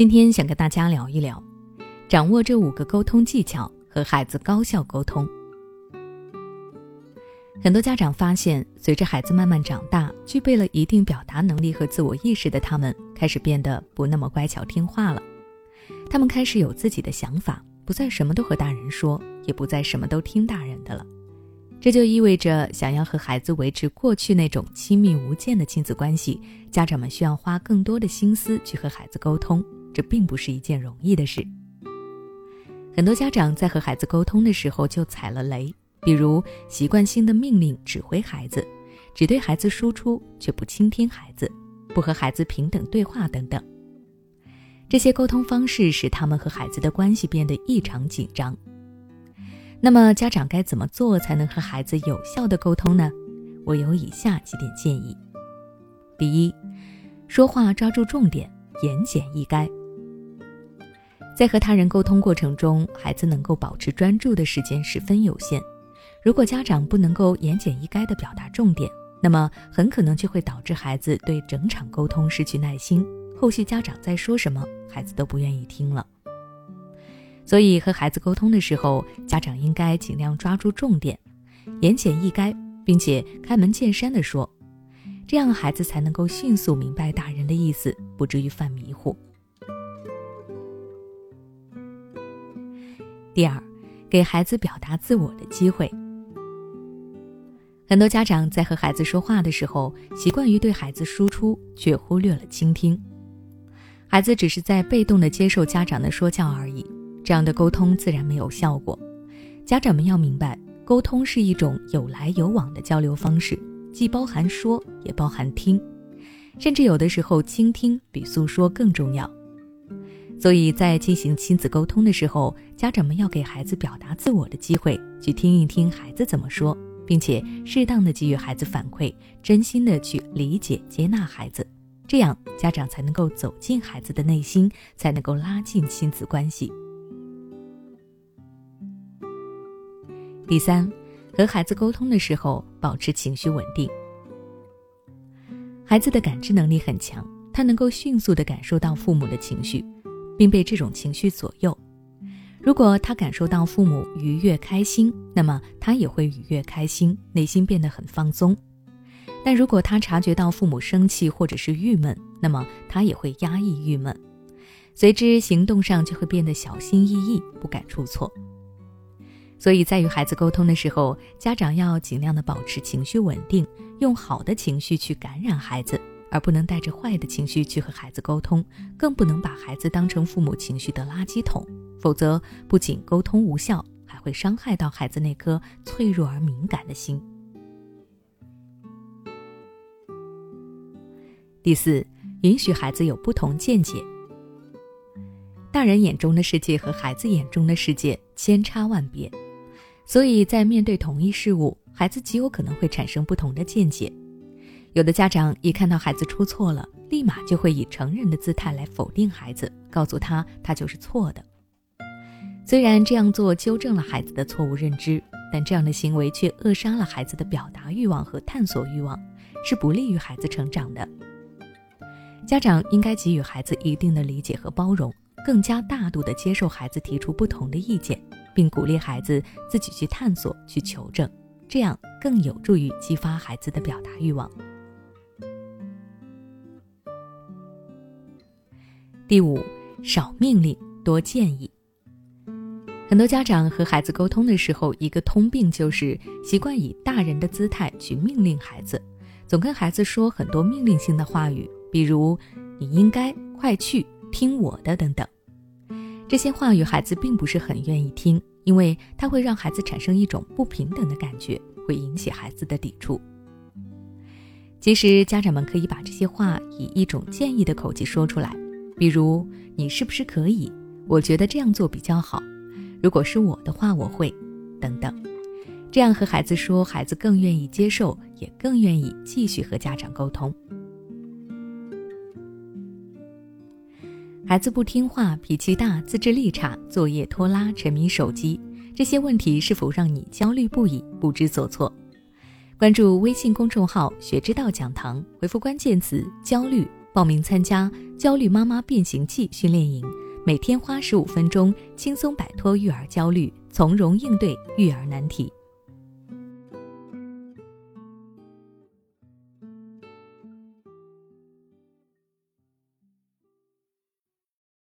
今天想跟大家聊一聊，掌握这五个沟通技巧和孩子高效沟通。很多家长发现，随着孩子慢慢长大，具备了一定表达能力和自我意识的他们，开始变得不那么乖巧听话了。他们开始有自己的想法，不再什么都和大人说，也不再什么都听大人的了。这就意味着，想要和孩子维持过去那种亲密无间的亲子关系，家长们需要花更多的心思去和孩子沟通。这并不是一件容易的事。很多家长在和孩子沟通的时候就踩了雷，比如习惯性的命令指挥孩子，只对孩子输出却不倾听孩子，不和孩子平等对话等等。这些沟通方式使他们和孩子的关系变得异常紧张。那么家长该怎么做才能和孩子有效的沟通呢？我有以下几点建议：第一，说话抓住重点，言简意赅。在和他人沟通过程中，孩子能够保持专注的时间十分有限。如果家长不能够言简意赅地表达重点，那么很可能就会导致孩子对整场沟通失去耐心，后续家长再说什么，孩子都不愿意听了。所以和孩子沟通的时候，家长应该尽量抓住重点，言简意赅，并且开门见山地说，这样孩子才能够迅速明白大人的意思，不至于犯迷第二，给孩子表达自我的机会。很多家长在和孩子说话的时候，习惯于对孩子输出，却忽略了倾听。孩子只是在被动的接受家长的说教而已，这样的沟通自然没有效果。家长们要明白，沟通是一种有来有往的交流方式，既包含说，也包含听，甚至有的时候，倾听比诉说更重要。所以在进行亲子沟通的时候，家长们要给孩子表达自我的机会，去听一听孩子怎么说，并且适当的给予孩子反馈，真心的去理解接纳孩子，这样家长才能够走进孩子的内心，才能够拉近亲子关系。第三，和孩子沟通的时候，保持情绪稳定。孩子的感知能力很强，他能够迅速的感受到父母的情绪。并被这种情绪左右。如果他感受到父母愉悦开心，那么他也会愉悦开心，内心变得很放松。但如果他察觉到父母生气或者是郁闷，那么他也会压抑郁闷，随之行动上就会变得小心翼翼，不敢出错。所以在与孩子沟通的时候，家长要尽量的保持情绪稳定，用好的情绪去感染孩子。而不能带着坏的情绪去和孩子沟通，更不能把孩子当成父母情绪的垃圾桶，否则不仅沟通无效，还会伤害到孩子那颗脆弱而敏感的心。第四，允许孩子有不同见解。大人眼中的世界和孩子眼中的世界千差万别，所以在面对同一事物，孩子极有可能会产生不同的见解。有的家长一看到孩子出错了，立马就会以成人的姿态来否定孩子，告诉他他就是错的。虽然这样做纠正了孩子的错误认知，但这样的行为却扼杀了孩子的表达欲望和探索欲望，是不利于孩子成长的。家长应该给予孩子一定的理解和包容，更加大度地接受孩子提出不同的意见，并鼓励孩子自己去探索、去求证，这样更有助于激发孩子的表达欲望。第五，少命令，多建议。很多家长和孩子沟通的时候，一个通病就是习惯以大人的姿态去命令孩子，总跟孩子说很多命令性的话语，比如“你应该快去听我的”等等。这些话语孩子并不是很愿意听，因为它会让孩子产生一种不平等的感觉，会引起孩子的抵触。其实，家长们可以把这些话以一种建议的口气说出来。比如，你是不是可以？我觉得这样做比较好。如果是我的话，我会，等等。这样和孩子说，孩子更愿意接受，也更愿意继续和家长沟通。孩子不听话、脾气大、自制力差、作业拖拉、沉迷手机，这些问题是否让你焦虑不已、不知所措？关注微信公众号“学之道讲堂”，回复关键词“焦虑”。报名参加“焦虑妈妈变形记”训练营，每天花十五分钟，轻松摆脱育儿焦虑，从容应对育儿难题。